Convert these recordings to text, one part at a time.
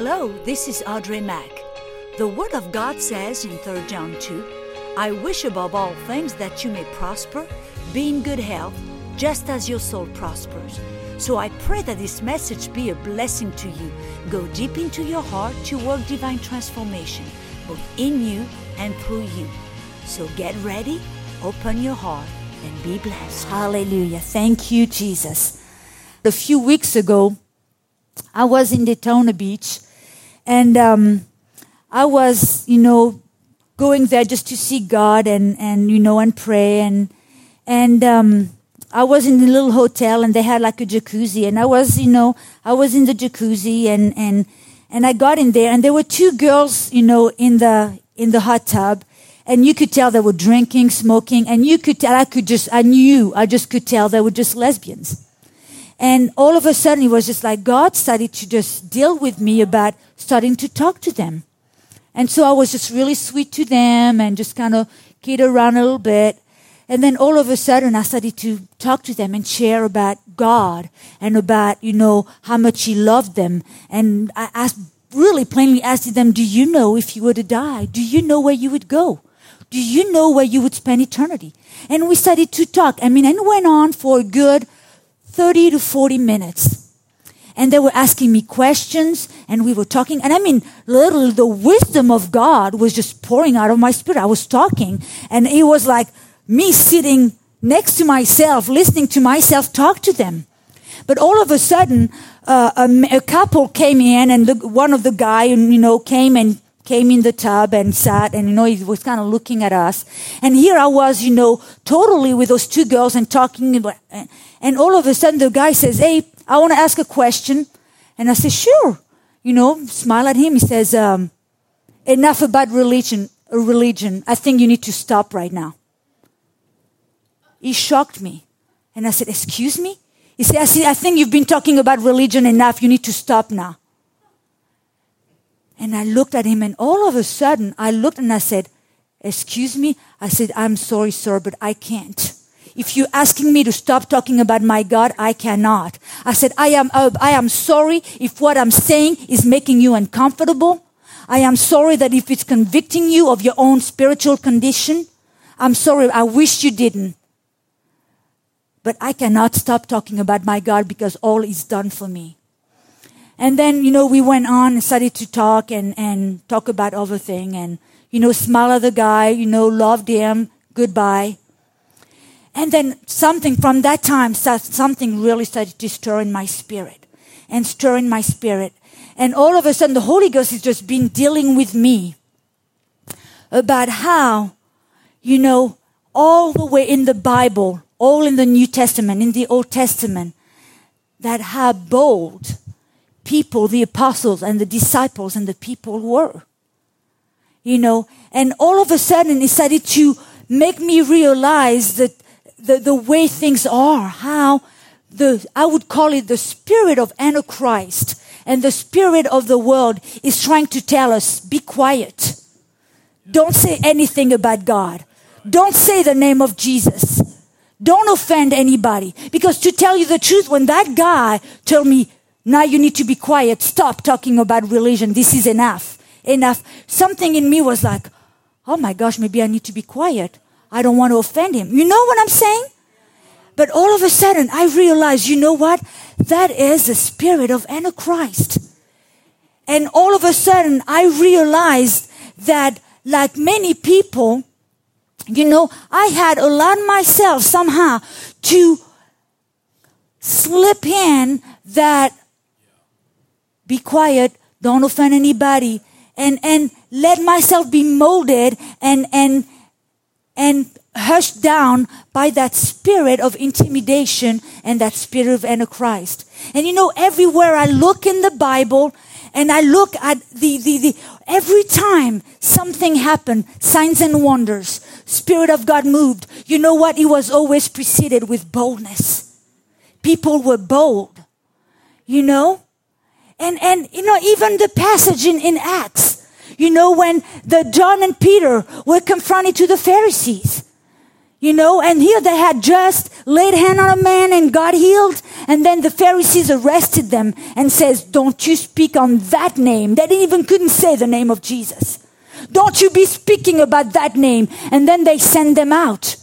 Hello, this is Audrey Mack. The Word of God says in 3 John 2 I wish above all things that you may prosper, be in good health, just as your soul prospers. So I pray that this message be a blessing to you. Go deep into your heart to work divine transformation, both in you and through you. So get ready, open your heart, and be blessed. Hallelujah. Thank you, Jesus. A few weeks ago, I was in Daytona Beach and um, I was, you know, going there just to see God and, and you know, and pray. And, and um, I was in the little hotel and they had like a jacuzzi. And I was, you know, I was in the jacuzzi and, and, and I got in there and there were two girls, you know, in the, in the hot tub and you could tell they were drinking, smoking, and you could tell, I could just, I knew, I just could tell they were just lesbians. And all of a sudden, it was just like God started to just deal with me about starting to talk to them. And so I was just really sweet to them and just kind of kid around a little bit. And then all of a sudden, I started to talk to them and share about God and about, you know, how much He loved them. And I asked, really plainly asked them, do you know if you were to die? Do you know where you would go? Do you know where you would spend eternity? And we started to talk. I mean, and went on for a good 30 to 40 minutes. And they were asking me questions and we were talking. And I mean, literally the wisdom of God was just pouring out of my spirit. I was talking and it was like me sitting next to myself, listening to myself talk to them. But all of a sudden, uh, a, a, couple came in and the, one of the guy, you know, came and came in the tub and sat and, you know, he was kind of looking at us. And here I was, you know, totally with those two girls and talking and all of a sudden the guy says, Hey, I want to ask a question. And I say, Sure. You know, smile at him. He says, um, Enough about religion, religion. I think you need to stop right now. He shocked me. And I said, Excuse me? He said, I, see, I think you've been talking about religion enough. You need to stop now. And I looked at him, and all of a sudden, I looked and I said, Excuse me? I said, I'm sorry, sir, but I can't. If you're asking me to stop talking about my God, I cannot. I said, I am, uh, I am sorry if what I'm saying is making you uncomfortable. I am sorry that if it's convicting you of your own spiritual condition, I'm sorry. I wish you didn't. But I cannot stop talking about my God because all is done for me. And then, you know, we went on and started to talk and, and talk about other things and, you know, smile at the guy, you know, loved him, goodbye. And then something from that time, something really started to stir in my spirit and stir in my spirit. And all of a sudden, the Holy Ghost has just been dealing with me about how, you know, all the way in the Bible, all in the New Testament, in the Old Testament, that how bold people the apostles and the disciples and the people were. You know, and all of a sudden it started to make me realize that the, the way things are, how the, I would call it the spirit of Antichrist and the spirit of the world is trying to tell us, be quiet. Don't say anything about God. Don't say the name of Jesus. Don't offend anybody. Because to tell you the truth, when that guy told me, now you need to be quiet. Stop talking about religion. This is enough. Enough. Something in me was like, oh my gosh, maybe I need to be quiet. I don't want to offend him. You know what I'm saying? But all of a sudden, I realized, you know what? That is the spirit of Antichrist. And all of a sudden, I realized that, like many people, you know, I had allowed myself somehow to slip in that be quiet, don't offend anybody, and, and let myself be molded and, and, and hushed down by that spirit of intimidation and that spirit of Antichrist. And you know, everywhere I look in the Bible and I look at the, the, the, every time something happened, signs and wonders, Spirit of God moved, you know what? It was always preceded with boldness. People were bold. You know? And, and, you know, even the passage in, in Acts, you know, when the John and Peter were confronted to the Pharisees, You know, and here they had just laid hand on a man and got healed. And then the Pharisees arrested them and says, don't you speak on that name. They didn't even couldn't say the name of Jesus. Don't you be speaking about that name. And then they send them out.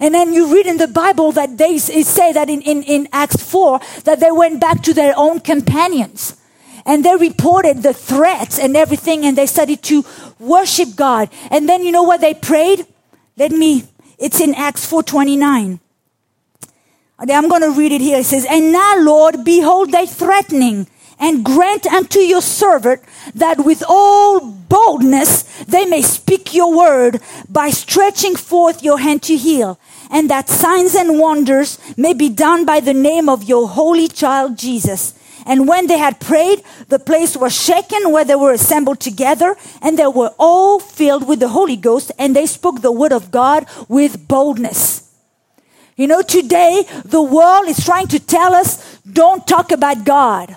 And then you read in the Bible that they say that in, in, in Acts 4 that they went back to their own companions and they reported the threats and everything and they started to worship God. And then you know what they prayed? Let me, it's in Acts 429. I'm going to read it here. It says, And now, Lord, behold thy threatening and grant unto your servant that with all boldness they may speak your word by stretching forth your hand to heal and that signs and wonders may be done by the name of your holy child Jesus. And when they had prayed, the place was shaken where they were assembled together, and they were all filled with the Holy Ghost, and they spoke the word of God with boldness. You know, today the world is trying to tell us, don't talk about God.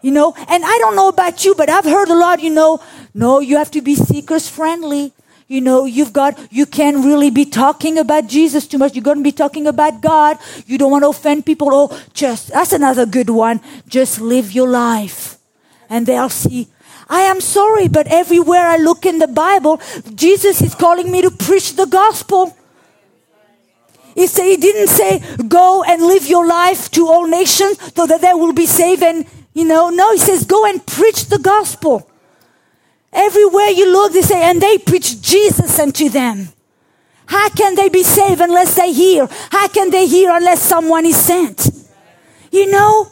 You know, and I don't know about you, but I've heard a lot, you know, no, you have to be seekers friendly you know, you've got, you can't really be talking about Jesus too much. You're going to be talking about God. You don't want to offend people. Oh, just, that's another good one. Just live your life. And they'll see, I am sorry, but everywhere I look in the Bible, Jesus is calling me to preach the gospel. He, say, he didn't say, go and live your life to all nations so that they will be saved and, you know, no, he says, go and preach the gospel. Everywhere you look, they say, and they preach Jesus unto them. How can they be saved unless they hear? How can they hear unless someone is sent? You know,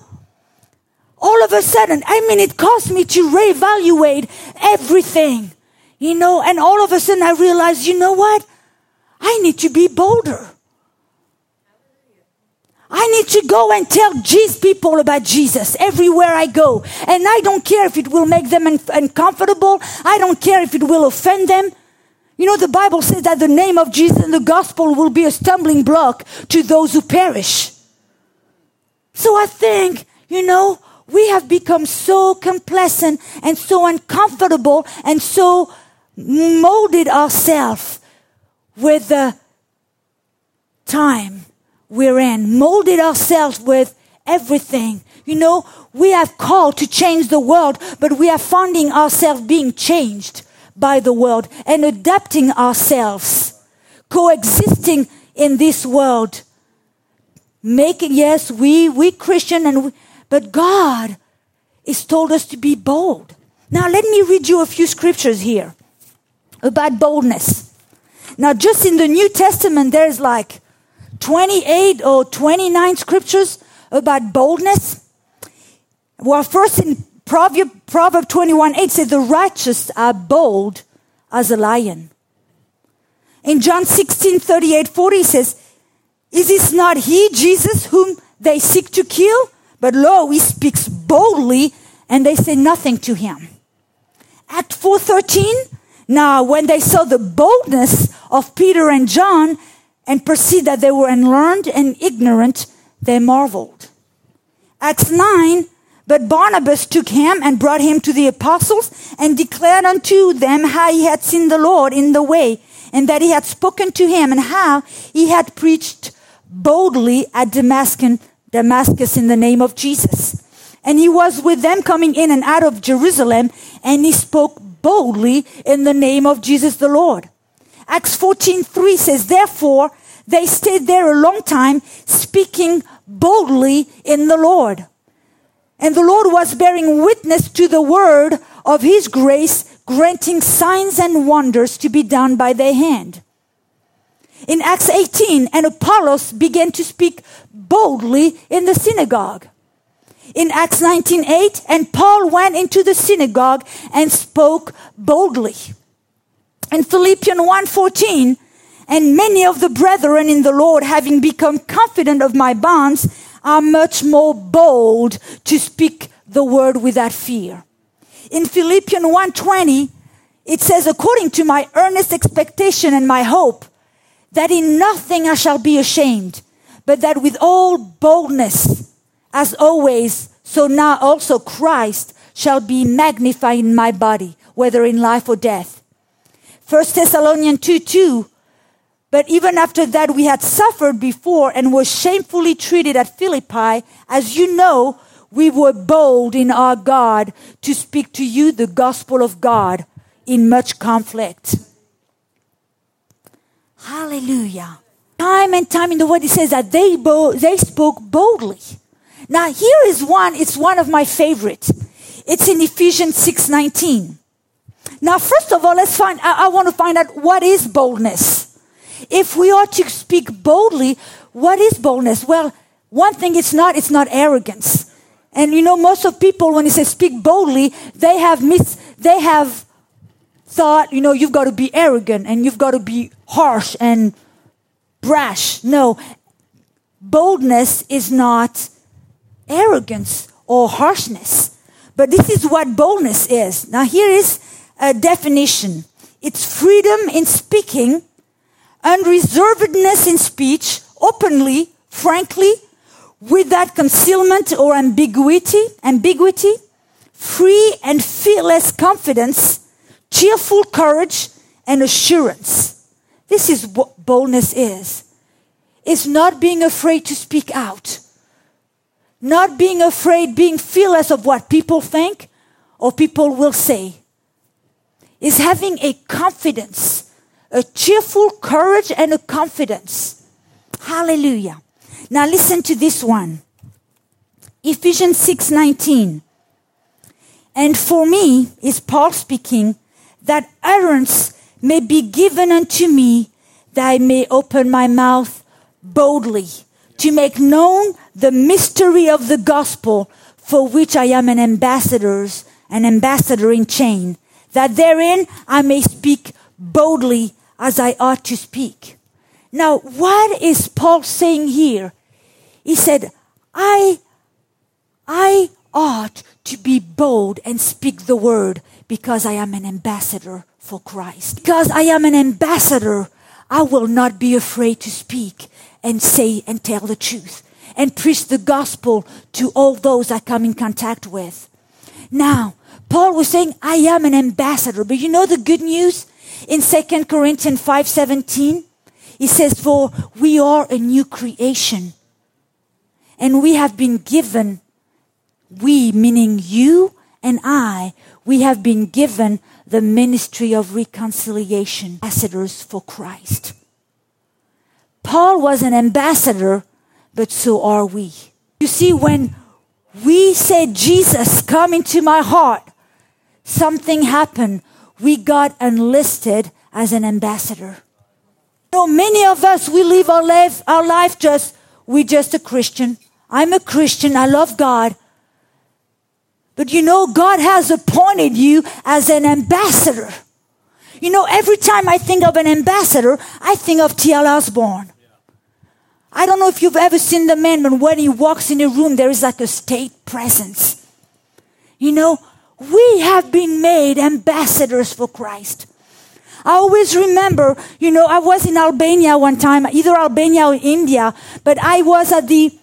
all of a sudden, I mean, it caused me to reevaluate everything, you know, and all of a sudden I realized, you know what? I need to be bolder. I need to go and tell these people about Jesus everywhere I go. And I don't care if it will make them uncomfortable. I don't care if it will offend them. You know, the Bible says that the name of Jesus and the gospel will be a stumbling block to those who perish. So I think, you know, we have become so complacent and so uncomfortable and so molded ourselves with the time we're in, molded ourselves with everything. You know, we have called to change the world, but we are finding ourselves being changed by the world and adapting ourselves, coexisting in this world. Making, yes, we, we Christian and we, but God is told us to be bold. Now let me read you a few scriptures here about boldness. Now just in the New Testament, there's like 28 or 29 scriptures about boldness. Well, first in Proverb, Proverb 21 8 says, The righteous are bold as a lion. In John 16 38 40 says, Is this not he, Jesus, whom they seek to kill? But lo, he speaks boldly and they say nothing to him. Act 413, now when they saw the boldness of Peter and John, and perceived that they were unlearned and ignorant, they marveled. Acts 9, but Barnabas took him and brought him to the apostles and declared unto them how he had seen the Lord in the way and that he had spoken to him and how he had preached boldly at Damascus, Damascus in the name of Jesus. And he was with them coming in and out of Jerusalem and he spoke boldly in the name of Jesus the Lord. Acts 14:3 says, Therefore, they stayed there a long time, speaking boldly in the Lord. And the Lord was bearing witness to the word of his grace, granting signs and wonders to be done by their hand. In Acts 18, and Apollos began to speak boldly in the synagogue. In Acts 19:8, and Paul went into the synagogue and spoke boldly in Philippians 1:14, and many of the brethren in the Lord, having become confident of my bonds, are much more bold to speak the word without fear. In Philippians 1:20, it says, according to my earnest expectation and my hope, that in nothing I shall be ashamed, but that with all boldness, as always, so now also Christ shall be magnified in my body, whether in life or death. 1 Thessalonians 2 2. But even after that, we had suffered before and were shamefully treated at Philippi. As you know, we were bold in our God to speak to you the gospel of God in much conflict. Hallelujah. Time and time in the word, it says that they, bo- they spoke boldly. Now here is one, it's one of my favorites. It's in Ephesians 6:19. Now, first of all, let's find, I, I want to find out what is boldness. If we are to speak boldly, what is boldness? Well, one thing it's not, it's not arrogance. And you know, most of people, when they say speak boldly, they have mis, they have thought, you know, you've got to be arrogant and you've got to be harsh and brash. No, boldness is not arrogance or harshness. But this is what boldness is. Now here is a definition. It's freedom in speaking, unreservedness in speech, openly, frankly, without concealment or ambiguity, ambiguity, free and fearless confidence, cheerful courage, and assurance. This is what boldness is. It's not being afraid to speak out. Not being afraid, being fearless of what people think or people will say. Is having a confidence, a cheerful courage and a confidence. Hallelujah. Now listen to this one. Ephesians 6:19. And for me, is Paul speaking, that utterance may be given unto me that I may open my mouth boldly to make known the mystery of the gospel for which I am an ambassador, an ambassador in chain, that therein I may speak boldly as I ought to speak. Now, what is Paul saying here? He said, I, I ought to be bold and speak the word because I am an ambassador for Christ. Because I am an ambassador, I will not be afraid to speak and say and tell the truth and preach the gospel to all those I come in contact with. Now, Paul was saying, I am an ambassador, but you know the good news? In 2 Corinthians 5:17, he says, For we are a new creation. And we have been given, we meaning you and I, we have been given the ministry of reconciliation, ambassadors for Christ. Paul was an ambassador, but so are we. You see, when we said, Jesus, come into my heart, something happened. We got enlisted as an ambassador. Know, many of us, we live our life, our life just, we're just a Christian. I'm a Christian. I love God. But you know, God has appointed you as an ambassador. You know, every time I think of an ambassador, I think of T.L. Osborn. I don't know if you've ever seen the man, but when he walks in a room, there is like a state presence. You know, we have been made ambassadors for Christ. I always remember, you know, I was in Albania one time, either Albania or India, but I was at the,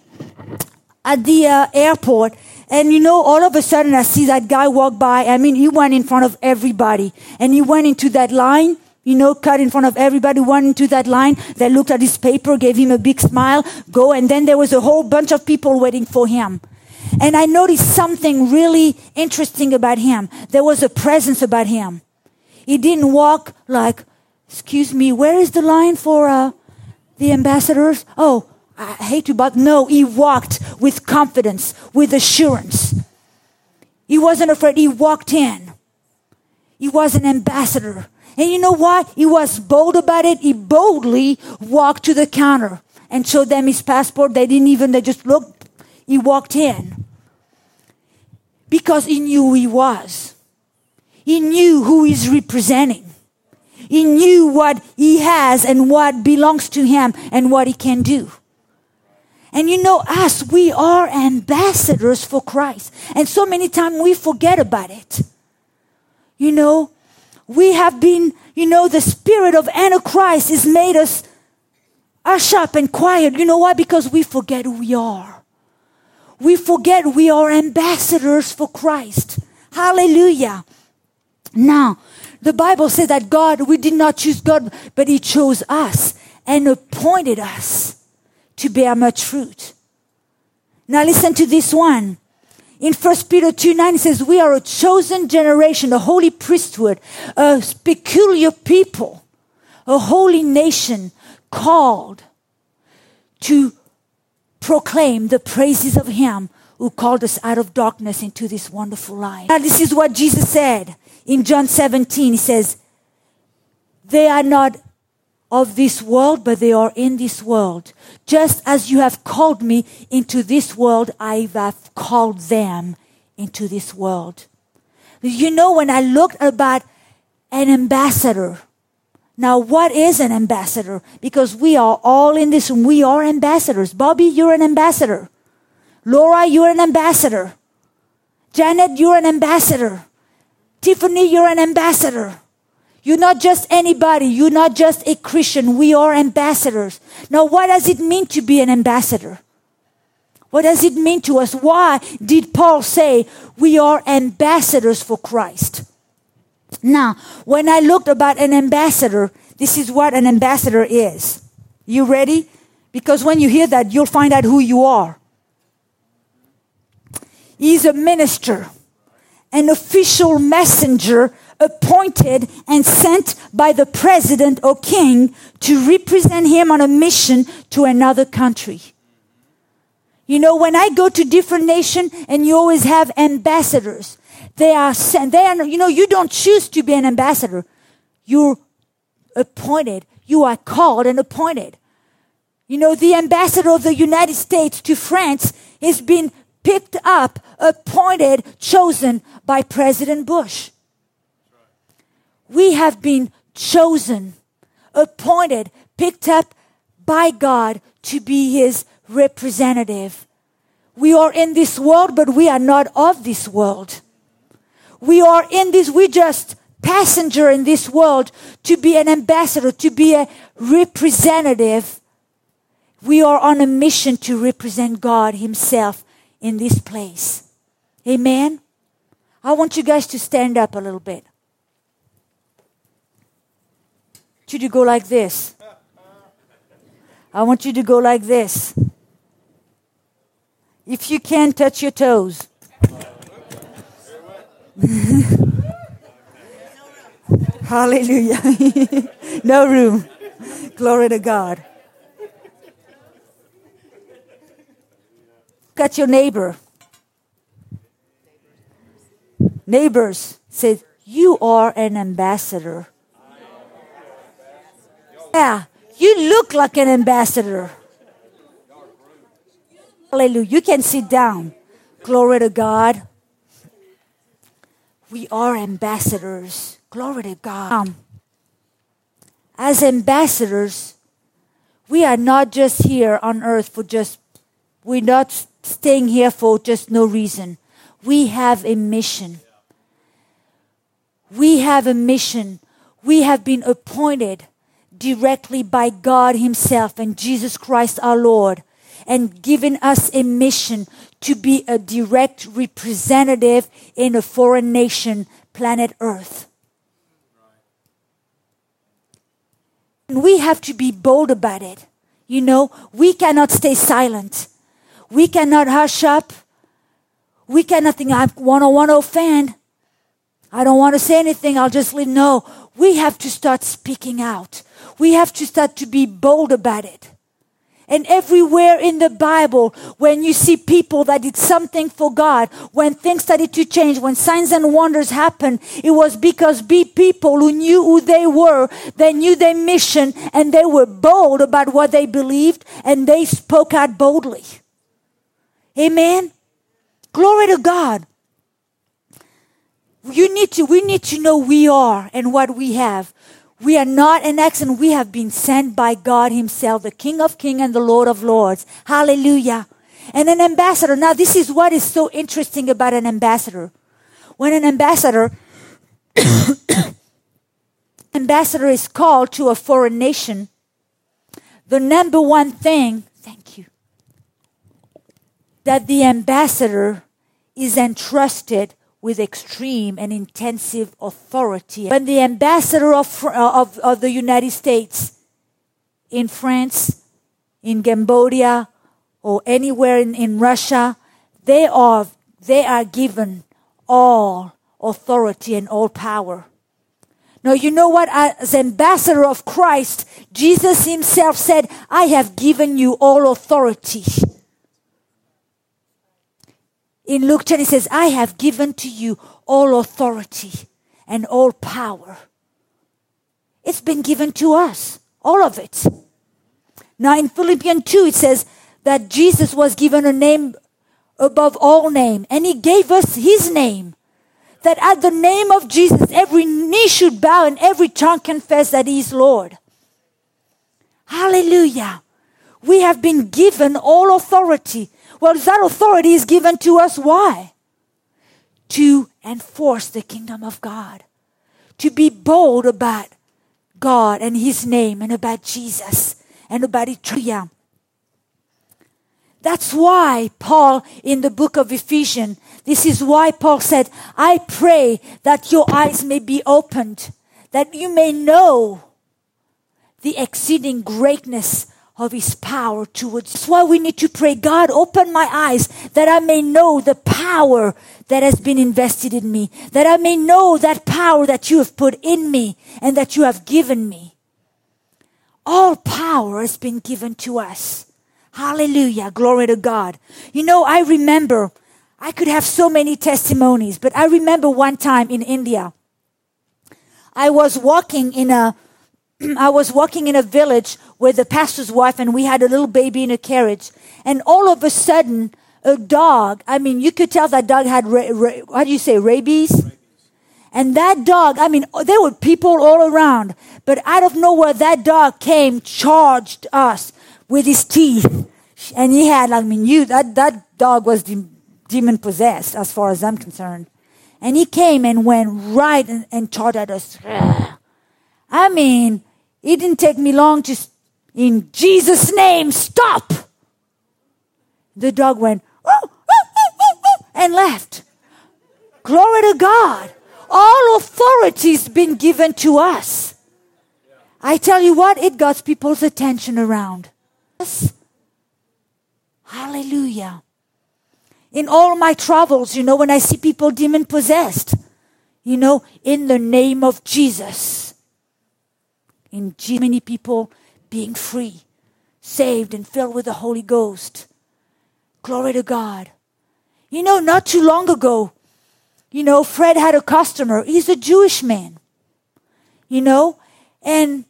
at the uh, airport and you know, all of a sudden I see that guy walk by. I mean, he went in front of everybody and he went into that line you know, cut in front of everybody, went into that line. They looked at his paper, gave him a big smile, go, and then there was a whole bunch of people waiting for him. And I noticed something really interesting about him. There was a presence about him. He didn't walk like, excuse me, where is the line for uh, the ambassadors? Oh, I hate to, but no, he walked with confidence, with assurance. He wasn't afraid. He walked in. He was an ambassador. And you know what? He was bold about it. He boldly walked to the counter and showed them his passport. They didn't even, they just looked. He walked in because he knew who he was. He knew who he's representing. He knew what he has and what belongs to him and what he can do. And you know, us, we are ambassadors for Christ. And so many times we forget about it. You know, we have been, you know, the spirit of Antichrist has made us hush up and quiet. You know why? Because we forget who we are. We forget we are ambassadors for Christ. Hallelujah. Now, the Bible says that God, we did not choose God, but He chose us and appointed us to bear much fruit. Now listen to this one. In 1 Peter 2 9, it says, We are a chosen generation, a holy priesthood, a peculiar people, a holy nation called to proclaim the praises of Him who called us out of darkness into this wonderful light. Now, this is what Jesus said in John 17. He says, They are not of this world, but they are in this world. Just as you have called me into this world, I have called them into this world. You know, when I looked about an ambassador, now what is an ambassador? Because we are all in this room, we are ambassadors. Bobby, you're an ambassador. Laura, you're an ambassador. Janet, you're an ambassador. Tiffany, you're an ambassador. You're not just anybody. You're not just a Christian. We are ambassadors. Now, what does it mean to be an ambassador? What does it mean to us? Why did Paul say we are ambassadors for Christ? Now, when I looked about an ambassador, this is what an ambassador is. You ready? Because when you hear that, you'll find out who you are. He's a minister, an official messenger appointed and sent by the president or king to represent him on a mission to another country. You know, when I go to different nations and you always have ambassadors, they are sent, they are, you know, you don't choose to be an ambassador. You're appointed. You are called and appointed. You know, the ambassador of the United States to France has been picked up, appointed, chosen by President Bush. We have been chosen, appointed, picked up by God to be his representative. We are in this world, but we are not of this world. We are in this, we just passenger in this world to be an ambassador, to be a representative. We are on a mission to represent God himself in this place. Amen. I want you guys to stand up a little bit. Should you go like this. I want you to go like this. If you can, touch your toes. Hallelujah. no room. Glory to God. Got your neighbor. Neighbors said, You are an ambassador yeah, you look like an ambassador. Hallelujah. You can sit down. Glory to God. We are ambassadors. Glory to God. As ambassadors, we are not just here on earth for just, we're not staying here for just no reason. We have a mission. We have a mission. We have been appointed directly by God Himself and Jesus Christ our Lord and given us a mission to be a direct representative in a foreign nation, planet Earth. And we have to be bold about it. You know, we cannot stay silent. We cannot hush up. We cannot think, I want to want to offend. I don't want to say anything. I'll just leave. No, we have to start speaking out we have to start to be bold about it. And everywhere in the Bible, when you see people that did something for God, when things started to change, when signs and wonders happened, it was because be people who knew who they were, they knew their mission, and they were bold about what they believed, and they spoke out boldly. Amen. Glory to God. You need to, we need to know we are and what we have. We are not an accident. We have been sent by God Himself, the King of Kings and the Lord of Lords. Hallelujah. And an ambassador. Now, this is what is so interesting about an ambassador. When an ambassador, ambassador is called to a foreign nation, the number one thing, thank you, that the ambassador is entrusted with extreme and intensive authority. When the ambassador of, uh, of, of the United States in France, in Cambodia, or anywhere in, in Russia, they are, they are given all authority and all power. Now, you know what? As ambassador of Christ, Jesus himself said, I have given you all authority. In Luke 10, he says, I have given to you all authority and all power. It's been given to us, all of it. Now, in Philippians 2, it says that Jesus was given a name above all name, and he gave us his name that at the name of Jesus, every knee should bow and every tongue confess that He is Lord. Hallelujah. We have been given all authority. Well, that authority is given to us. Why? To enforce the kingdom of God. To be bold about God and His name and about Jesus and about Etruya. That's why Paul in the book of Ephesians, this is why Paul said, I pray that your eyes may be opened, that you may know the exceeding greatness of his power towards. That's why we need to pray, God, open my eyes that I may know the power that has been invested in me, that I may know that power that you have put in me and that you have given me. All power has been given to us. Hallelujah. Glory to God. You know, I remember, I could have so many testimonies, but I remember one time in India, I was walking in a, I was walking in a village with the pastor's wife and we had a little baby in a carriage. And all of a sudden, a dog, I mean, you could tell that dog had, ra- ra- how do you say, rabies? rabies? And that dog, I mean, there were people all around, but out of nowhere, that dog came, charged us with his teeth. And he had, I mean, you, that, that dog was de- demon possessed as far as I'm concerned. And he came and went right and, and charged at us. I mean, it didn't take me long to, in Jesus' name, stop. The dog went, oh, oh, oh, and left. Glory to God. All authority's been given to us. I tell you what, it got people's attention around. Hallelujah. In all my travels, you know, when I see people demon possessed, you know, in the name of Jesus, in many people being free, saved, and filled with the Holy Ghost. Glory to God. You know, not too long ago, you know, Fred had a customer. He's a Jewish man, you know, and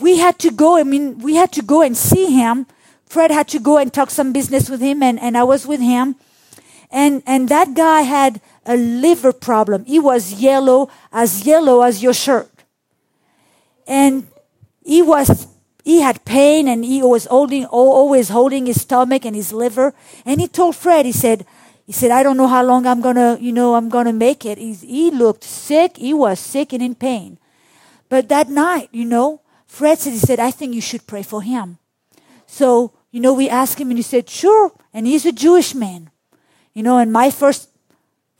we had to go, I mean, we had to go and see him. Fred had to go and talk some business with him and, and I was with him. And, and that guy had a liver problem. He was yellow, as yellow as your shirt. And he was, he had pain and he was holding, always holding his stomach and his liver. And he told Fred, he said, he said, I don't know how long I'm gonna, you know, I'm gonna make it. He's, he looked sick. He was sick and in pain. But that night, you know, Fred said, he said, I think you should pray for him. So, you know, we asked him and he said, sure. And he's a Jewish man. You know, and my first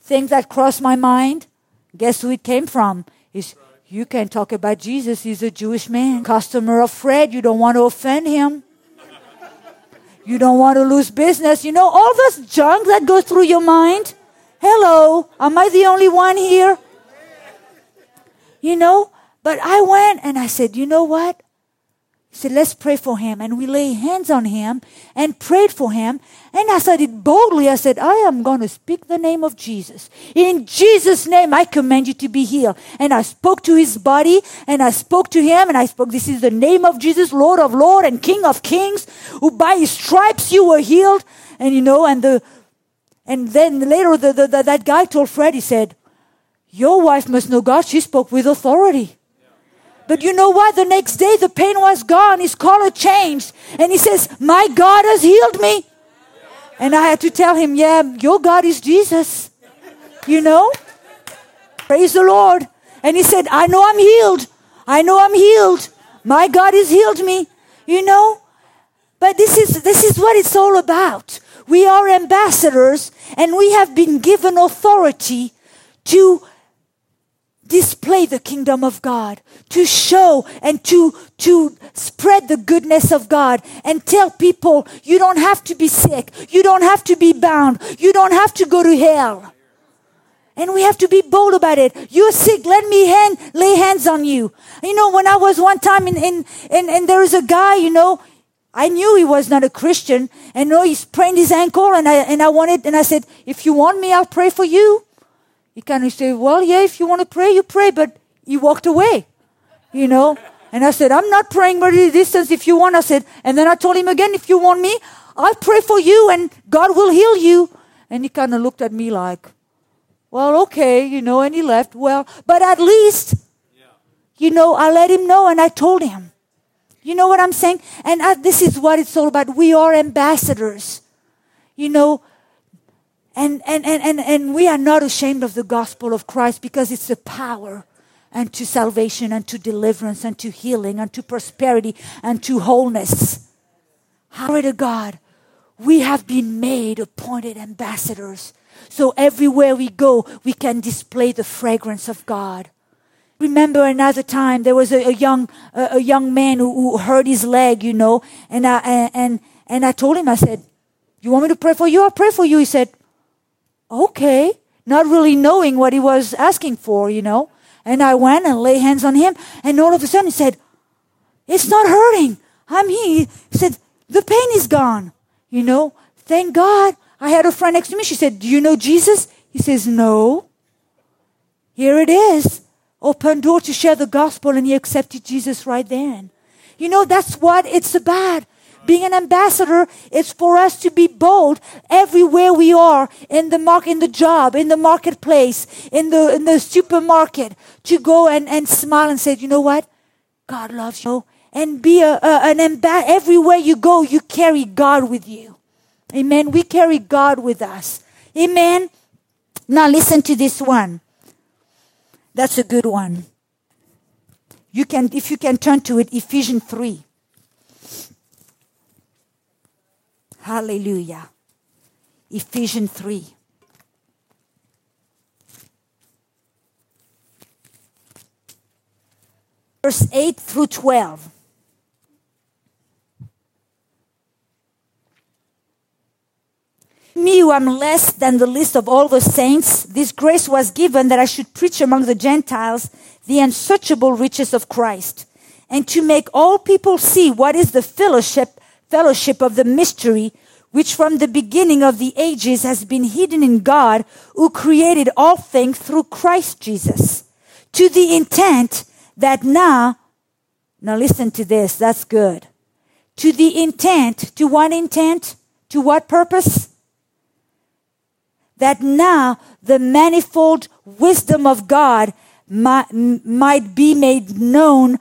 thing that crossed my mind, guess who it came from? Is you can't talk about Jesus. He's a Jewish man. Customer of Fred. You don't want to offend him. You don't want to lose business. You know, all this junk that goes through your mind. Hello. Am I the only one here? You know, but I went and I said, you know what? He said, let's pray for him. And we lay hands on him and prayed for him. And I said it boldly. I said, I am going to speak the name of Jesus. In Jesus' name, I command you to be healed. And I spoke to his body and I spoke to him and I spoke, this is the name of Jesus, Lord of Lord and King of Kings, who by his stripes you were healed. And you know, and the, and then later the, the, the that guy told Fred, he said, your wife must know God. She spoke with authority. But you know what? The next day the pain was gone. His color changed. And he says, My God has healed me. And I had to tell him, Yeah, your God is Jesus. You know? Praise the Lord. And he said, I know I'm healed. I know I'm healed. My God has healed me. You know? But this is, this is what it's all about. We are ambassadors and we have been given authority to display the kingdom of God, to show and to, to spread the goodness of God and tell people you don't have to be sick. You don't have to be bound. You don't have to go to hell. And we have to be bold about it. You're sick. Let me hand, lay hands on you. You know, when I was one time in, in, in and there was a guy, you know, I knew he was not a Christian and no, he sprained his ankle and I, and I wanted, and I said, if you want me, I'll pray for you. He kind of said, well, yeah, if you want to pray, you pray, but he walked away, you know. And I said, I'm not praying but the distance if you want. I said, and then I told him again, if you want me, I'll pray for you and God will heal you. And he kind of looked at me like, well, okay, you know, and he left. Well, but at least, you know, I let him know and I told him. You know what I'm saying? And I, this is what it's all about. We are ambassadors. You know, and, and, and, and, and we are not ashamed of the gospel of Christ because it's the power and to salvation and to deliverance and to healing and to prosperity and to wholeness. Glory to God. We have been made appointed ambassadors so everywhere we go, we can display the fragrance of God. Remember another time there was a, a young a, a, young man who, who, hurt his leg, you know, and I and and I told him I said, "You want me to pray for you? I'll pray for you." He said, "Okay," not really knowing what he was asking for, you know. And I went and lay hands on him, and all of a sudden he said, "It's not hurting. I'm here." He said, "The pain is gone." You know, thank God. I had a friend next to me. She said, Do you know Jesus? He says, No. Here it is. Open door to share the gospel, and he accepted Jesus right then. You know, that's what it's about. Being an ambassador is for us to be bold everywhere we are in the mark, in the job, in the marketplace, in the in the supermarket, to go and, and smile and say, you know what? God loves you. And be a, a an ambassador. Everywhere you go, you carry God with you. Amen. We carry God with us. Amen. Now listen to this one. That's a good one. You can, if you can turn to it, Ephesians 3. Hallelujah. Ephesians 3. Verse 8 through 12. me who am less than the least of all the saints, this grace was given that I should preach among the Gentiles the unsearchable riches of Christ, and to make all people see what is the fellowship, fellowship of the mystery, which from the beginning of the ages has been hidden in God, who created all things through Christ Jesus, to the intent that now, now listen to this, that's good. To the intent, to what intent? To what purpose? that now the manifold wisdom of God might, might be made known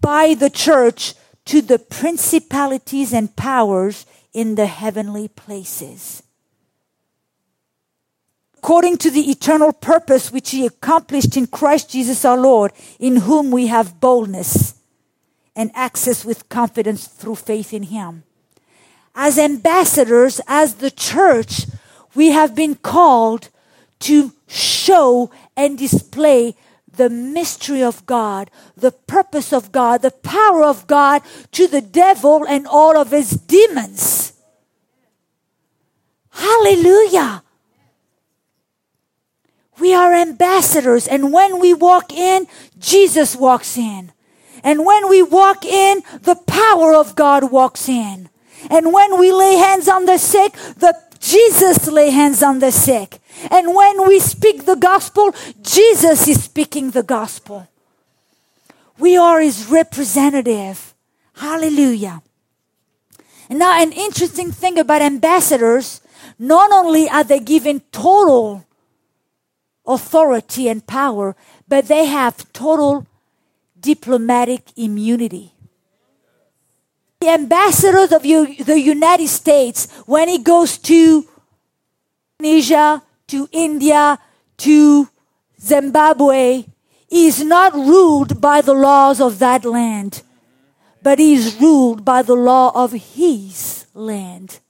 by the church to the principalities and powers in the heavenly places. According to the eternal purpose which he accomplished in Christ Jesus our Lord, in whom we have boldness and access with confidence through faith in him. As ambassadors, as the church, we have been called to show and display the mystery of God, the purpose of God, the power of God to the devil and all of his demons. Hallelujah. We are ambassadors, and when we walk in, Jesus walks in. And when we walk in, the power of God walks in. And when we lay hands on the sick, the Jesus lay hands on the sick. And when we speak the gospel, Jesus is speaking the gospel. We are his representative. Hallelujah. And now an interesting thing about ambassadors, not only are they given total authority and power, but they have total diplomatic immunity the ambassadors of the United States, when he goes to Indonesia, to India, to Zimbabwe, is not ruled by the laws of that land, but is ruled by the law of his land.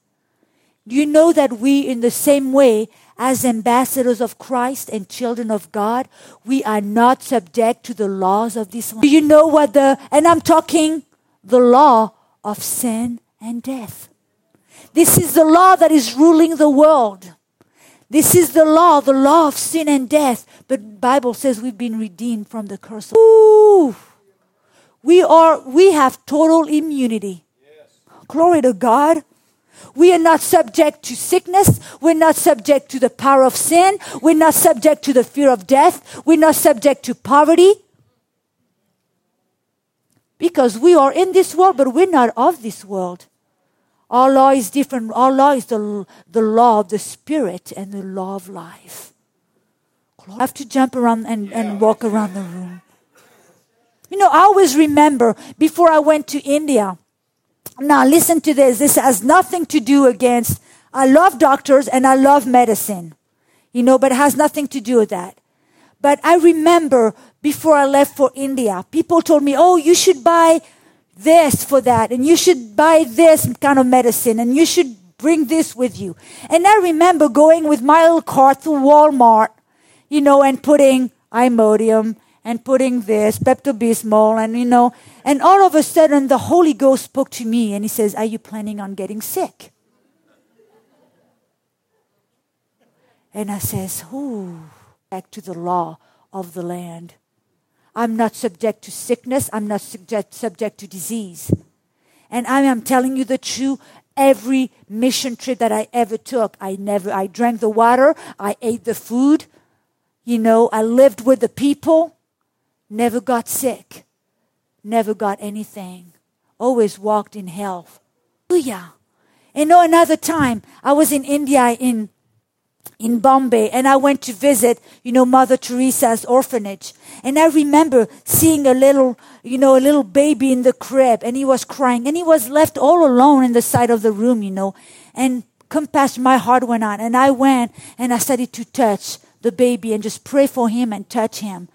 Do you know that we, in the same way, as ambassadors of Christ and children of God, we are not subject to the laws of this land. Do you know what the, and I'm talking the law of sin and death. This is the law that is ruling the world. This is the law, the law of sin and death. But Bible says we've been redeemed from the curse. Ooh. We are, we have total immunity. Yes. Glory to God. We are not subject to sickness. We're not subject to the power of sin. We're not subject to the fear of death. We're not subject to poverty. Because we are in this world, but we're not of this world. Our law is different. Our law is the, the law of the Spirit and the law of life. I have to jump around and, and walk around the room. You know, I always remember before I went to India. Now, listen to this. This has nothing to do against, I love doctors and I love medicine, you know, but it has nothing to do with that. But I remember before I left for India, people told me, oh, you should buy this for that, and you should buy this kind of medicine, and you should bring this with you. And I remember going with my little cart to Walmart, you know, and putting Imodium and putting this, Pepto Bismol, and you know, and all of a sudden the Holy Ghost spoke to me and he says, Are you planning on getting sick? And I says, Ooh, back to the law of the land. I'm not subject to sickness. I'm not subject, subject to disease. And I am telling you the truth. Every mission trip that I ever took, I never, I drank the water. I ate the food. You know, I lived with the people. Never got sick. Never got anything. Always walked in health. Hallelujah. And know another time, I was in India in in Bombay and I went to visit, you know, Mother Teresa's orphanage. And I remember seeing a little, you know, a little baby in the crib and he was crying and he was left all alone in the side of the room, you know. And compassion, my heart went on and I went and I started to touch the baby and just pray for him and touch him.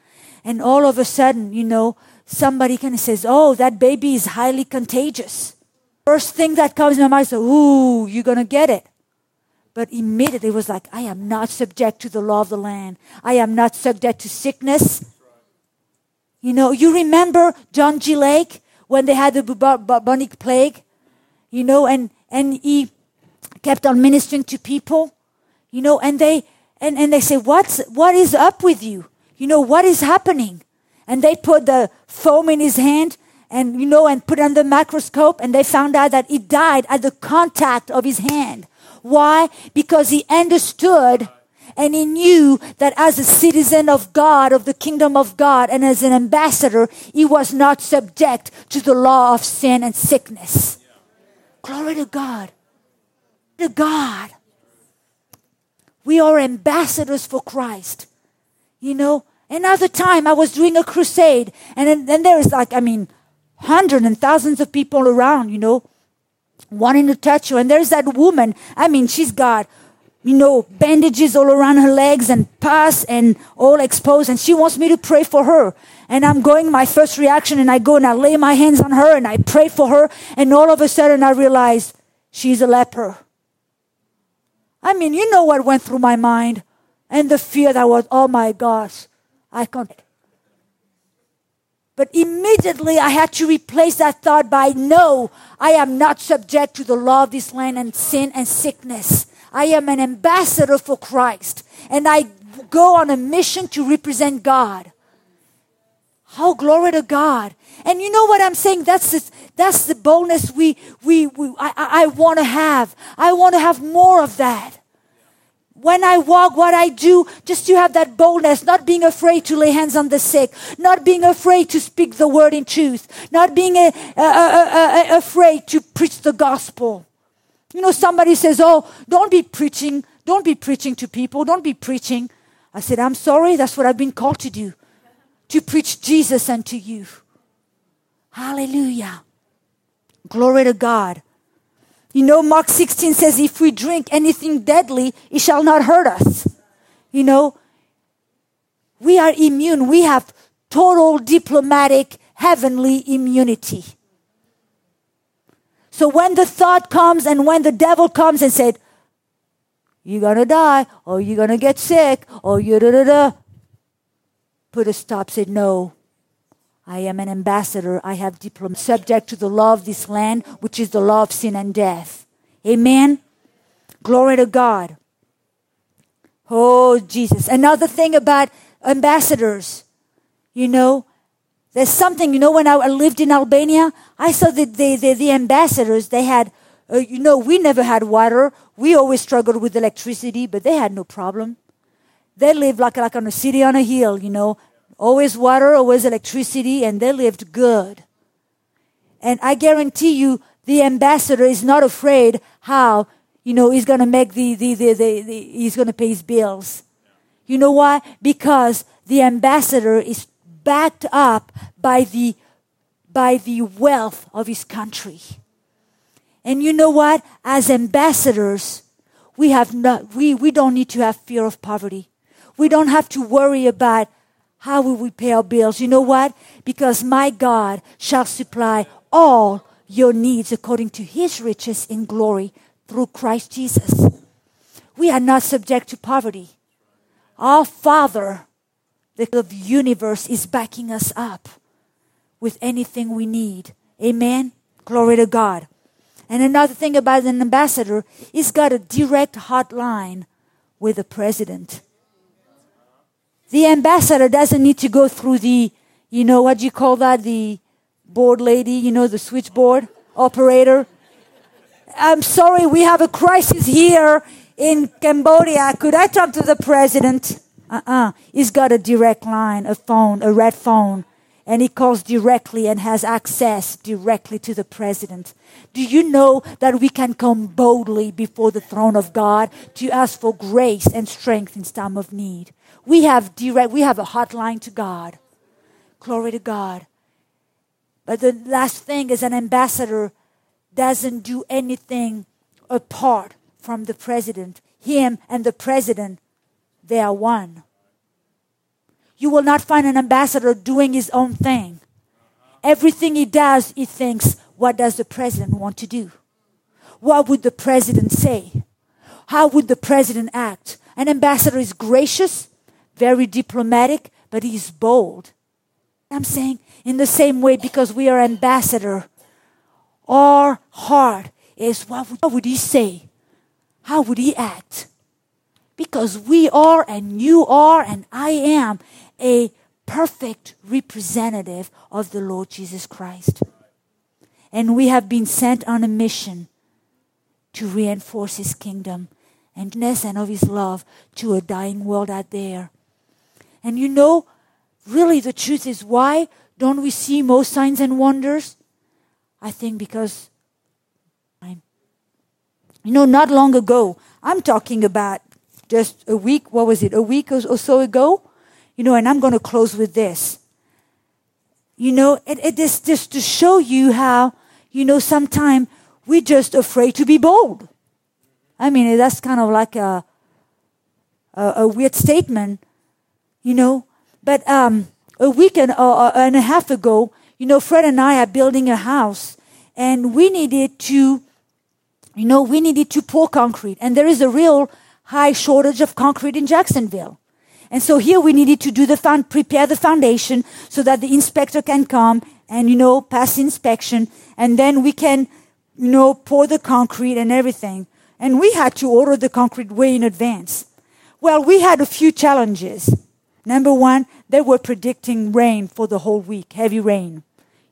And all of a sudden, you know, somebody kind of says, Oh, that baby is highly contagious. First thing that comes in my mind is, Ooh, you're going to get it. But immediately it was like, I am not subject to the law of the land. I am not subject to sickness. You know, you remember John G. Lake when they had the bubonic plague? You know, and, and he kept on ministering to people. You know, and they, and, and they say, what's, what is up with you? You know, what is happening? And they put the foam in his hand and, you know, and put it under the microscope and they found out that he died at the contact of his hand. Why? Because he understood and he knew that as a citizen of God, of the kingdom of God, and as an ambassador, he was not subject to the law of sin and sickness. Glory to God. To God. We are ambassadors for Christ. You know, another time I was doing a crusade, and then, there is like, I mean, hundreds and thousands of people around, you know, wanting to touch you. And there's that woman. I mean, she's got, you know, bandages all around her legs and pus and all exposed. And she wants me to pray for her. And I'm going, my first reaction, and I go and I lay my hands on her and I pray for her. And all of a sudden I realize she's a leper. I mean, you know what went through my mind and the fear that was, oh my gosh, I can't. But immediately I had to replace that thought by no, I am not subject to the law of this land and sin and sickness. I am an ambassador for Christ and I go on a mission to represent God. How glory to God. And you know what I'm saying? That's the, that's the boldness we, we, we I, I want to have. I want to have more of that when I walk, what I do, just to have that boldness, not being afraid to lay hands on the sick, not being afraid to speak the word in truth, not being a, a, a, afraid to preach the gospel. You know, somebody says, Oh, don't be preaching, don't be preaching to people, don't be preaching. I said, I'm sorry, that's what I've been called to do, to preach Jesus unto you. Hallelujah. Glory to God. You know, Mark 16 says, if we drink anything deadly, it shall not hurt us. You know, we are immune. We have total diplomatic heavenly immunity. So when the thought comes and when the devil comes and said, you're gonna die, or you're gonna get sick, or you da da da. Put a stop, said, no. I am an ambassador. I have diplomacy subject to the law of this land, which is the law of sin and death. Amen. Glory to God. Oh, Jesus. Another thing about ambassadors, you know, there's something, you know, when I lived in Albania, I saw that the, the, ambassadors, they had, uh, you know, we never had water. We always struggled with electricity, but they had no problem. They lived like, like on a city on a hill, you know, always water, always electricity, and they lived good. And I guarantee you, the ambassador is not afraid how, you know, he's to make the, the, the, the, the he's to pay his bills. You know why? Because the ambassador is backed up by the, by the wealth of his country. And you know what? As ambassadors, we have not, we, we don't need to have fear of poverty. We don't have to worry about how will we pay our bills. You know what? Because my God shall supply all your needs according to his riches in glory through Christ Jesus. We are not subject to poverty. Our Father the universe is backing us up with anything we need. Amen. Glory to God. And another thing about an ambassador, he's got a direct hotline with the president. The ambassador doesn't need to go through the, you know, what do you call that? The board lady, you know, the switchboard operator. I'm sorry, we have a crisis here in Cambodia. Could I talk to the president? Uh-uh. He's got a direct line, a phone, a red phone, and he calls directly and has access directly to the president. Do you know that we can come boldly before the throne of God to ask for grace and strength in time of need? We have direct, we have a hotline to God. Glory to God. But the last thing is an ambassador doesn't do anything apart from the president. Him and the president they are one. You will not find an ambassador doing his own thing. Everything he does, he thinks, what does the president want to do? What would the president say? How would the president act? An ambassador is gracious, very diplomatic, but he's bold. I'm saying in the same way, because we are ambassador, our heart is what would, what would he say? How would he act? Because we are, and you are, and I am a perfect representative of the Lord Jesus Christ. And we have been sent on a mission to reinforce his kingdom and and of his love to a dying world out there. And you know, really the truth is why don't we see most signs and wonders? I think because I'm, you know, not long ago, I'm talking about just a week, what was it, a week or, so ago? You know, and I'm going to close with this. You know, it, it is just to show you how, you know, sometimes we're just afraid to be bold. I mean, that's kind of like a, a, a weird statement, you know. But um, a week and, uh, and a half ago, you know, Fred and I are building a house, and we needed to, you know, we needed to pour concrete, and there is a real high shortage of concrete in Jacksonville. And so here we needed to do the found, prepare the foundation so that the inspector can come and, you know, pass inspection. And then we can, you know, pour the concrete and everything. And we had to order the concrete way in advance. Well, we had a few challenges. Number one, they were predicting rain for the whole week, heavy rain.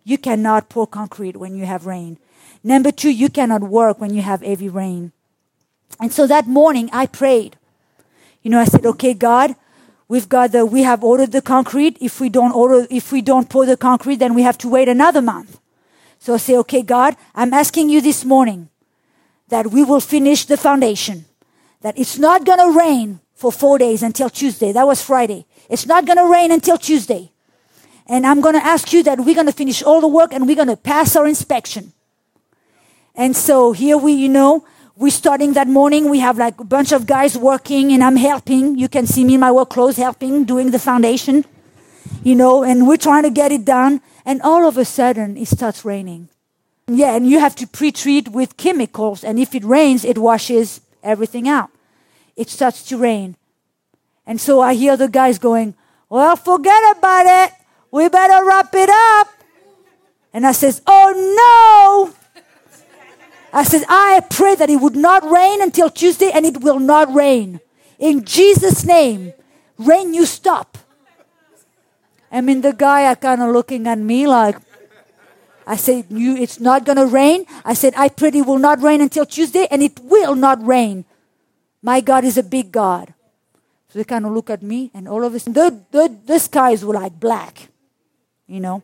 You cannot pour concrete when you have rain. Number two, you cannot work when you have heavy rain. And so that morning I prayed. You know, I said, okay, God, we've got the, we have ordered the concrete. If we don't order, if we don't pour the concrete, then we have to wait another month. So I say, okay, God, I'm asking you this morning that we will finish the foundation. That it's not going to rain for four days until Tuesday. That was Friday. It's not going to rain until Tuesday. And I'm going to ask you that we're going to finish all the work and we're going to pass our inspection. And so here we, you know, we're starting that morning. We have like a bunch of guys working and I'm helping. You can see me in my work clothes helping, doing the foundation, you know, and we're trying to get it done. And all of a sudden it starts raining. Yeah, and you have to pre-treat with chemicals. And if it rains, it washes everything out. It starts to rain. And so I hear the guys going, Well, forget about it. We better wrap it up. And I says, Oh no. I said, I pray that it would not rain until Tuesday and it will not rain. In Jesus' name, rain, you stop. I mean, the guy are kind of looking at me like, I said, you, it's not going to rain. I said, I pray it will not rain until Tuesday and it will not rain. My God is a big God. So they kind of look at me and all of a sudden, the, the, the skies were like black, you know.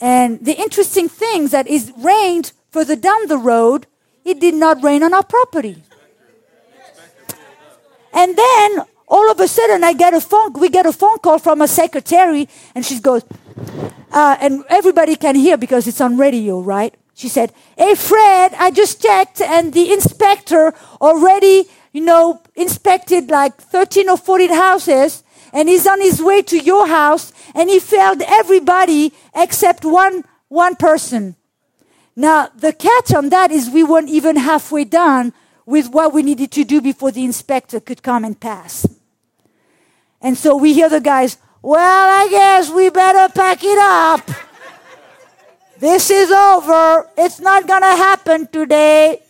And the interesting thing that is rained further down the road, it did not rain on our property. And then all of a sudden, I get a phone. We get a phone call from a secretary, and she goes, uh, and everybody can hear because it's on radio, right? She said, "Hey, Fred, I just checked, and the inspector already, you know, inspected like 13 or 14 houses, and he's on his way to your house, and he failed everybody except one one person." Now, the catch on that is we weren't even halfway done with what we needed to do before the inspector could come and pass. And so we hear the guys, well, I guess we better pack it up. This is over. It's not going to happen today.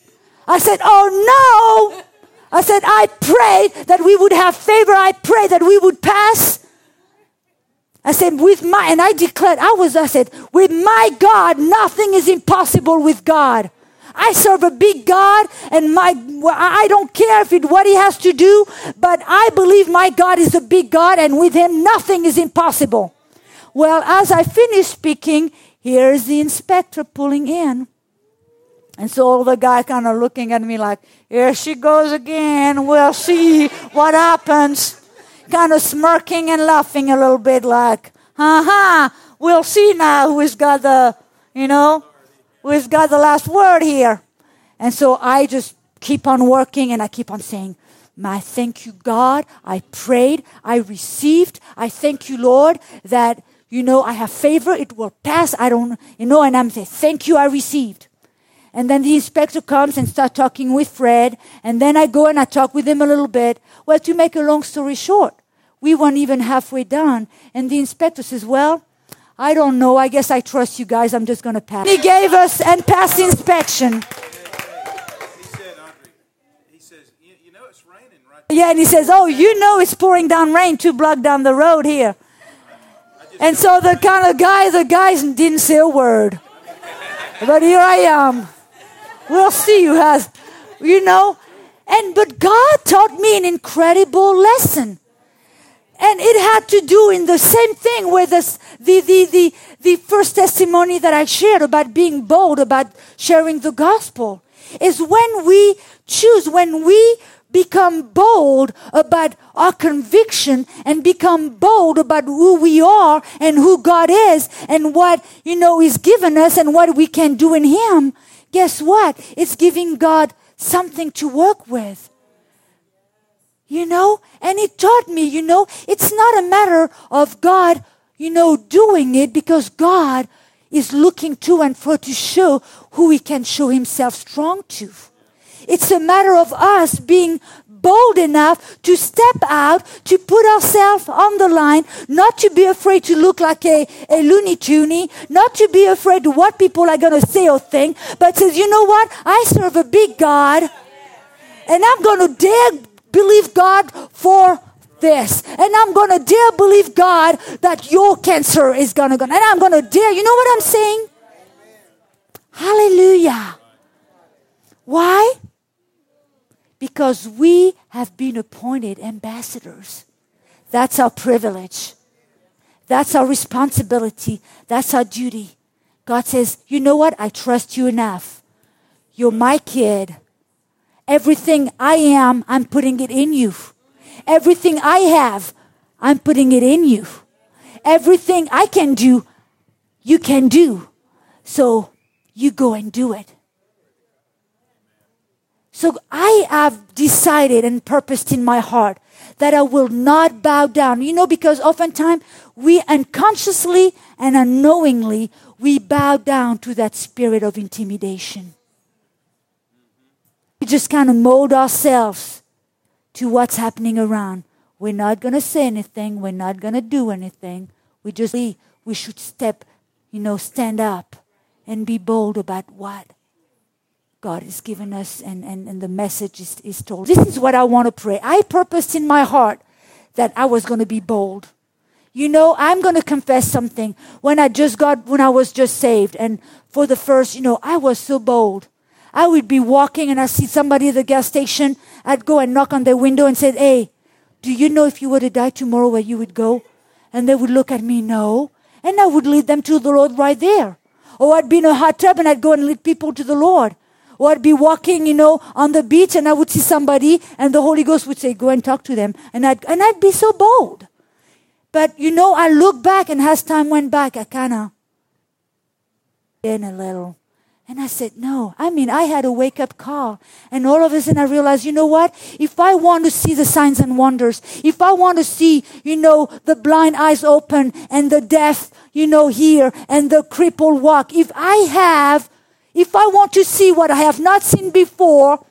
I said, oh no. I said, I prayed that we would have favor. I prayed that we would pass. I said, with my, and I declared, I was, I said, with my God, nothing is impossible with God. I serve a big God and my, I don't care if it, what he has to do, but I believe my God is a big God and with him nothing is impossible. Well, as I finished speaking, here's the inspector pulling in. And so all the guy kind of looking at me like, here she goes again. We'll see what happens kind of smirking and laughing a little bit, like, ha ha, we'll see now who's got the, you know, who's got the last word here. And so I just keep on working and I keep on saying, my thank you, God. I prayed, I received. I thank you, Lord, that, you know, I have favor. It will pass. I don't, you know, and I'm saying, thank you, I received. And then the inspector comes and starts talking with Fred. And then I go and I talk with him a little bit. Well, to make a long story short, we weren't even halfway done. And the inspector says, Well, I don't know. I guess I trust you guys. I'm just to pass. He gave us and passed inspection. He said, Andrew He says, You you know it's raining right. Yeah, and he says, Oh, you know it's pouring down rain two blocks down the road here. And so the kind of guy, the guys didn't say a word. But here I am. We'll see who has, you know. And but God taught me an incredible lesson. And it had to do in the same thing with this, the, the, the, the first testimony that I shared about being bold, about sharing the gospel. Is when we choose, when we become bold about our conviction and become bold about who we are and who God is and what, you know, He's given us and what we can do in Him, guess what? It's giving God something to work with. You know? And it taught me, you know, it's not a matter of God, you know, doing it because God is looking to and for to show who he can show himself strong to. It's a matter of us being bold enough to step out, to put ourselves on the line, not to be afraid to look like a, a loony toony, not to be afraid of what people are going to say or think, but says, you know what? I serve a big God and I'm going to dare believe God for this. And I'm going to dare believe God that your cancer is going to go. And I'm going to dare. You know what I'm saying? Hallelujah. Why? Because we have been appointed ambassadors. That's our privilege. That's our responsibility. That's our duty. God says, you know what? I trust you enough. You're my kid. Everything I am, I'm putting it in you. Everything I have, I'm putting it in you. Everything I can do, you can do. So you go and do it. So I have decided and purposed in my heart that I will not bow down. You know, because oftentimes we unconsciously and unknowingly we bow down to that spirit of intimidation. We just kind of mold ourselves to what's happening around. We're not going to say anything. We're not going to do anything. We just, we should step, you know, stand up and be bold about what God has given us and, and, and the message is, is told. This is what I want to pray. I purposed in my heart that I was going to be bold. You know, I'm going to confess something. When I just got, when I was just saved, and for the first, you know, I was so bold. I would be walking and I see somebody at the gas station. I'd go and knock on their window and say, Hey, do you know if you were to die tomorrow where you would go? And they would look at me, no. And I would lead them to the Lord right there. Or I'd be in a hot tub and I'd go and lead people to the Lord. Or I'd be walking, you know, on the beach and I would see somebody and the Holy Ghost would say, go and talk to them. And I'd, and I'd be so bold. But, you know, I look back and as time went back, I kind of in a little. And I said, no. I mean, I had a wake up call. And all of a sudden I realized, you know what? If I want to see the signs and wonders, if I want to see, you know, the blind eyes open and the deaf, you know, hear and the crippled walk, if I have if I want to see what I have not seen before,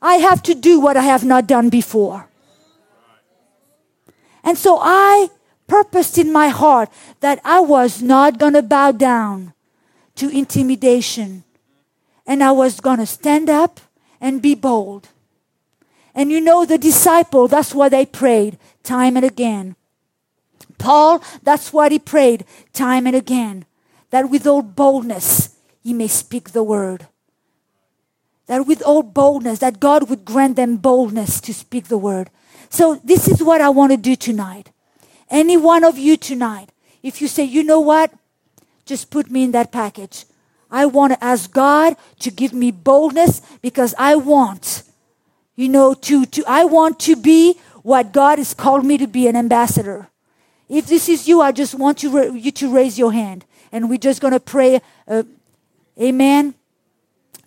I have to do what I have not done before. And so I purposed in my heart that I was not going to bow down to intimidation. And I was going to stand up and be bold. And you know, the disciple, that's what they prayed time and again. Paul, that's what he prayed time and again. That with all boldness, ye may speak the word. That with all boldness, that God would grant them boldness to speak the word. So this is what I want to do tonight. Any one of you tonight, if you say, you know what, just put me in that package. I want to ask God to give me boldness because I want, you know, to, to, I want to be what God has called me to be an ambassador. If this is you, I just want you, you to raise your hand and we're just going to pray uh, Amen.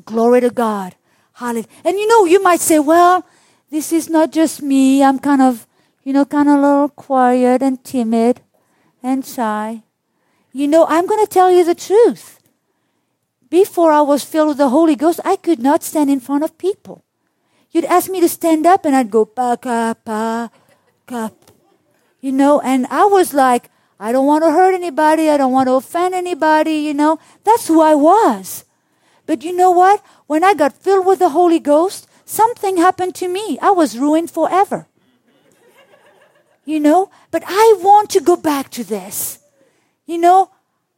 Glory to God. Hallelujah. And you know, you might say, well, this is not just me. I'm kind of, you know, kind of a little quiet and timid and shy. You know, I'm going to tell you the truth. Before I was filled with the Holy Ghost, I could not stand in front of people. You'd ask me to stand up and I'd go, pa, ka, pa, ka. You know, and I was like, I don't want to hurt anybody. I don't want to offend anybody, you know. That's who I was. But you know what? When I got filled with the Holy Ghost, something happened to me. I was ruined forever. You know? But I want to go back to this. You know,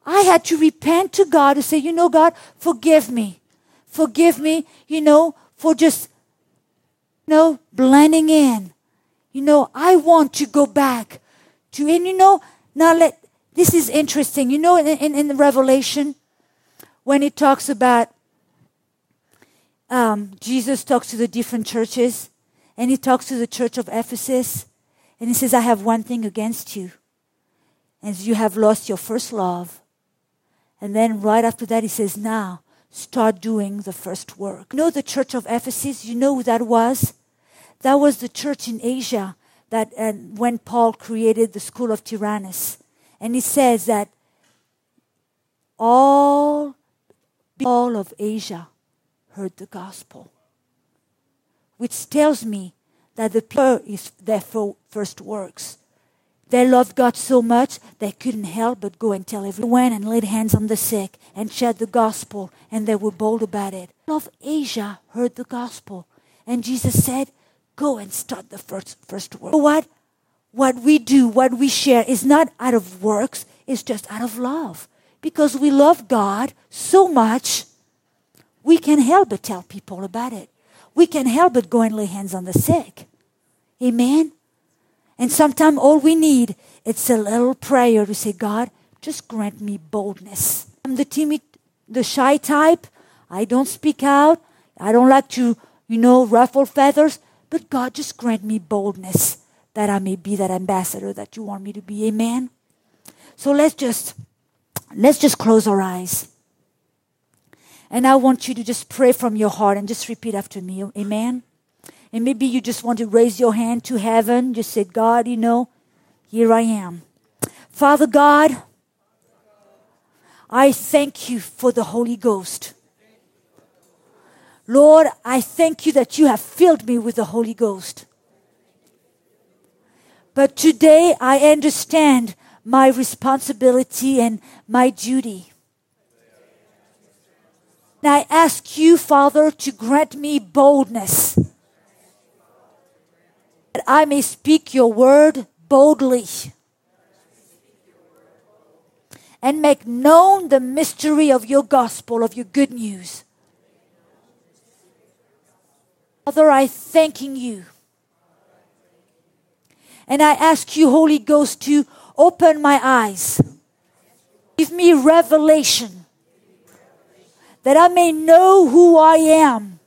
I had to repent to God to say, you know, God, forgive me. Forgive me, you know, for just, you know, blending in. You know, I want to go back to, and you know, now let, this is interesting. You know, in, in, in the Revelation, when it talks about, um, Jesus talks to the different churches, and he talks to the church of Ephesus, and he says, I have one thing against you, as you have lost your first love. And then right after that, he says, now start doing the first work. You know the church of Ephesus? You know who that was? That was the church in Asia that uh, when Paul created the school of Tyrannus, and he says that all all of Asia heard the gospel, which tells me that the people is their first works. They loved God so much they couldn't help but go and tell everyone and laid hands on the sick and shared the gospel, and they were bold about it. All of Asia heard the gospel, and Jesus said, Go and start the first, first work. What? What we do, what we share is not out of works, it's just out of love. Because we love God so much, we can help but tell people about it. We can help but go and lay hands on the sick. Amen? And sometimes all we need it's a little prayer to say, God, just grant me boldness. I'm the timid, the shy type. I don't speak out. I don't like to, you know, ruffle feathers. But God, just grant me boldness that I may be that ambassador that you want me to be. Amen. So let's just let's just close our eyes. And I want you to just pray from your heart and just repeat after me. Amen. And maybe you just want to raise your hand to heaven. Just say, God, you know, here I am. Father God, I thank you for the Holy Ghost. Lord, I thank you that you have filled me with the Holy Ghost. But today I understand my responsibility and my duty. And I ask you, Father, to grant me boldness that I may speak your word boldly and make known the mystery of your gospel, of your good news. Father, I thanking you. And I ask you, Holy Ghost, to open my eyes. Give me revelation that I may know who I am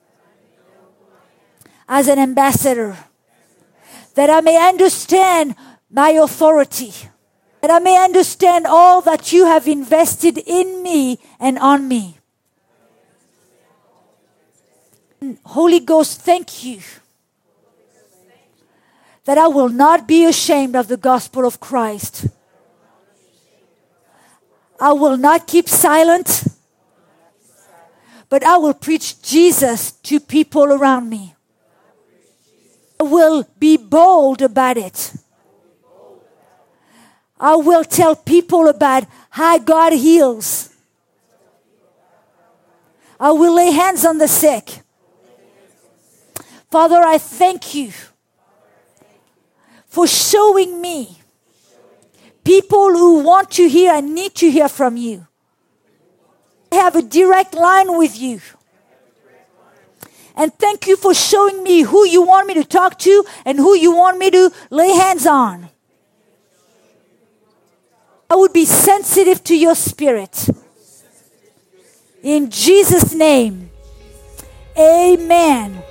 as an ambassador, that I may understand my authority that I may understand all that you have invested in me and on me. Holy Ghost, thank you that I will not be ashamed of the gospel of Christ. I will not keep silent, but I will preach Jesus to people around me. I will be bold about it. I will tell people about how God heals. I will lay hands on the sick. Father, I thank you for showing me people who want to hear and need to hear from you. I have a direct line with you. And thank you for showing me who you want me to talk to and who you want me to lay hands on. I would be sensitive to your spirit. In Jesus' name, amen.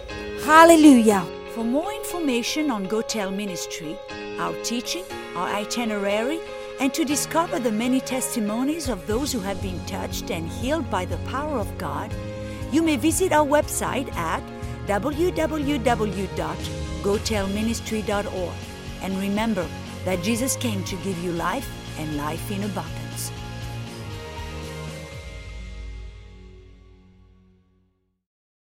Hallelujah. For more information on Go Tell Ministry, our teaching, our itinerary, and to discover the many testimonies of those who have been touched and healed by the power of God, you may visit our website at www.gotellministry.org. And remember that Jesus came to give you life and life in abundance.